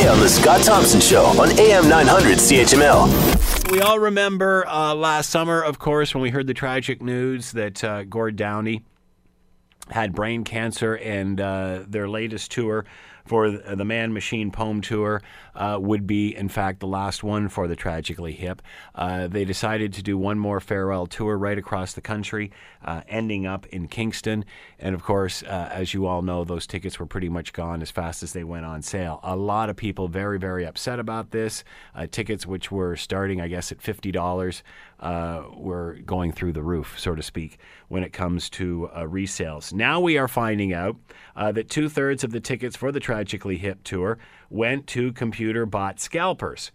today on The Scott Thompson Show on AM 900 CHML. We all remember uh, last summer, of course, when we heard the tragic news that uh, Gord Downie had brain cancer and uh, their latest tour for the Man Machine Poem Tour uh, would be, in fact, the last one for the Tragically Hip. Uh, they decided to do one more farewell tour right across the country, uh, ending up in Kingston. And of course, uh, as you all know, those tickets were pretty much gone as fast as they went on sale. A lot of people very, very upset about this. Uh, tickets, which were starting, I guess, at $50, uh, were going through the roof, so to speak, when it comes to resales. Now we are finding out that two thirds of the tickets for the Tragically Hip tour went to computer bot scalpers.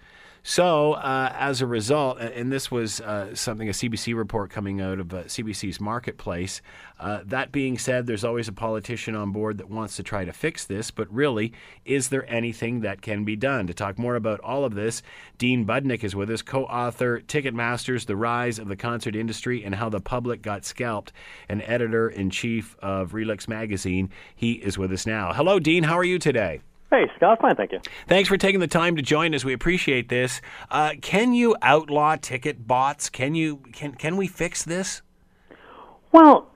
So, uh, as a result, and this was uh, something a CBC report coming out of uh, CBC's marketplace. Uh, that being said, there's always a politician on board that wants to try to fix this, but really, is there anything that can be done? To talk more about all of this, Dean Budnick is with us, co author, Ticketmasters The Rise of the Concert Industry and How the Public Got Scalped, and editor in chief of Relix Magazine. He is with us now. Hello, Dean. How are you today? Hey, Scott, fine, thank you. Thanks for taking the time to join us. We appreciate this. Uh, can you outlaw ticket bots? Can you can can we fix this? Well,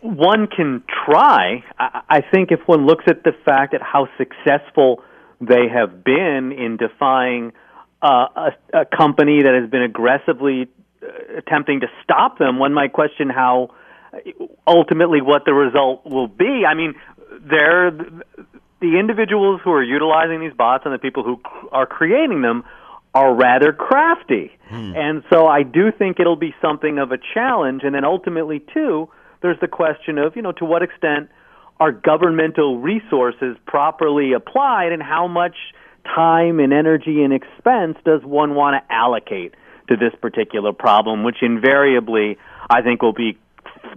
one can try. I think if one looks at the fact at how successful they have been in defying uh, a, a company that has been aggressively uh, attempting to stop them, one might question how ultimately what the result will be. I mean, they're the individuals who are utilizing these bots and the people who are creating them are rather crafty. Hmm. And so I do think it'll be something of a challenge. And then ultimately, too, there's the question of, you know, to what extent are governmental resources properly applied and how much time and energy and expense does one want to allocate to this particular problem, which invariably I think will be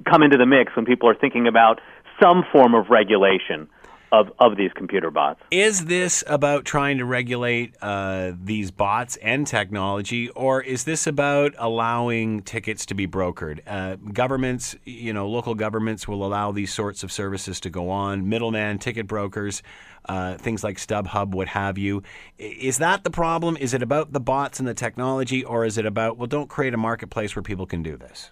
come into the mix when people are thinking about some form of regulation of, of these computer bots. Is this about trying to regulate uh, these bots and technology, or is this about allowing tickets to be brokered? Uh, governments, you know, local governments will allow these sorts of services to go on. Middleman ticket brokers, uh, things like StubHub, what have you. Is that the problem? Is it about the bots and the technology, or is it about well, don't create a marketplace where people can do this?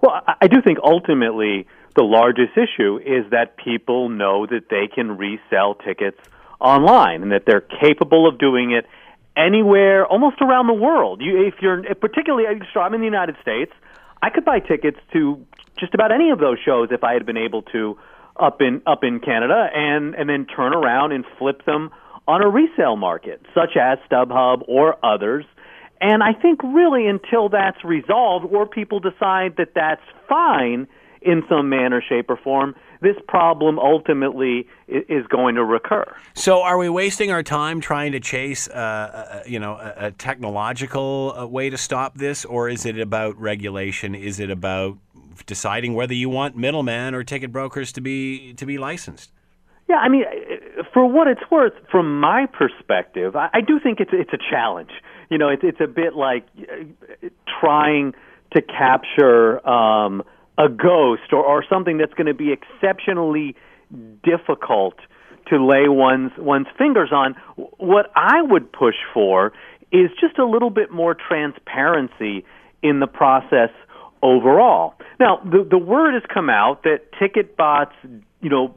Well, I do think ultimately the largest issue is that people know that they can resell tickets online and that they're capable of doing it anywhere, almost around the world. You, if you're particularly, so I'm in the United States, I could buy tickets to just about any of those shows if I had been able to up in up in Canada, and and then turn around and flip them on a resale market, such as StubHub or others. And I think really until that's resolved, or people decide that that's fine in some manner, shape, or form, this problem ultimately is going to recur. So, are we wasting our time trying to chase, uh, uh, you know, a, a technological uh, way to stop this, or is it about regulation? Is it about deciding whether you want middlemen or ticket brokers to be to be licensed? Yeah, I mean, for what it's worth, from my perspective, I, I do think it's it's a challenge. You know, it's it's a bit like uh, trying to capture. Um, a ghost or, or something that's going to be exceptionally difficult to lay one's one's fingers on. What I would push for is just a little bit more transparency in the process overall. Now, the the word has come out that ticket bots, you know,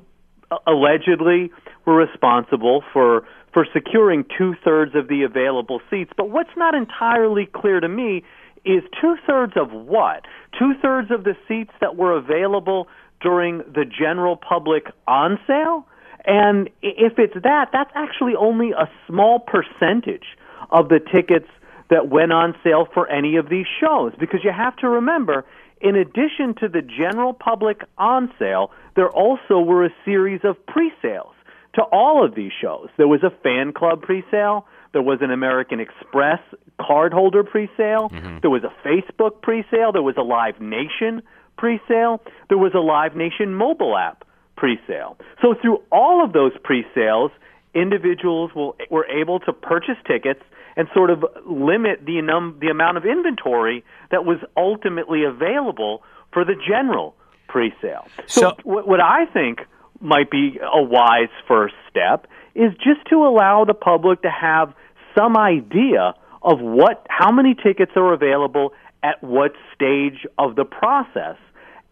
allegedly were responsible for for securing two thirds of the available seats. But what's not entirely clear to me is two thirds of what? Two thirds of the seats that were available during the general public on sale? And if it's that, that's actually only a small percentage of the tickets that went on sale for any of these shows. Because you have to remember, in addition to the general public on sale, there also were a series of pre sales to all of these shows. There was a fan club pre sale, there was an American Express cardholder presale. Mm-hmm. There was a Facebook presale. There was a Live Nation presale. There was a Live Nation mobile app presale. So through all of those presales, individuals will, were able to purchase tickets and sort of limit the num- the amount of inventory that was ultimately available for the general presale. So, so what, what I think might be a wise first step is just to allow the public to have some idea of what how many tickets are available at what stage of the process.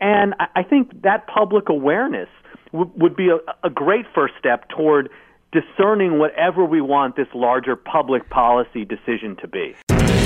And I think that public awareness w- would be a, a great first step toward discerning whatever we want this larger public policy decision to be.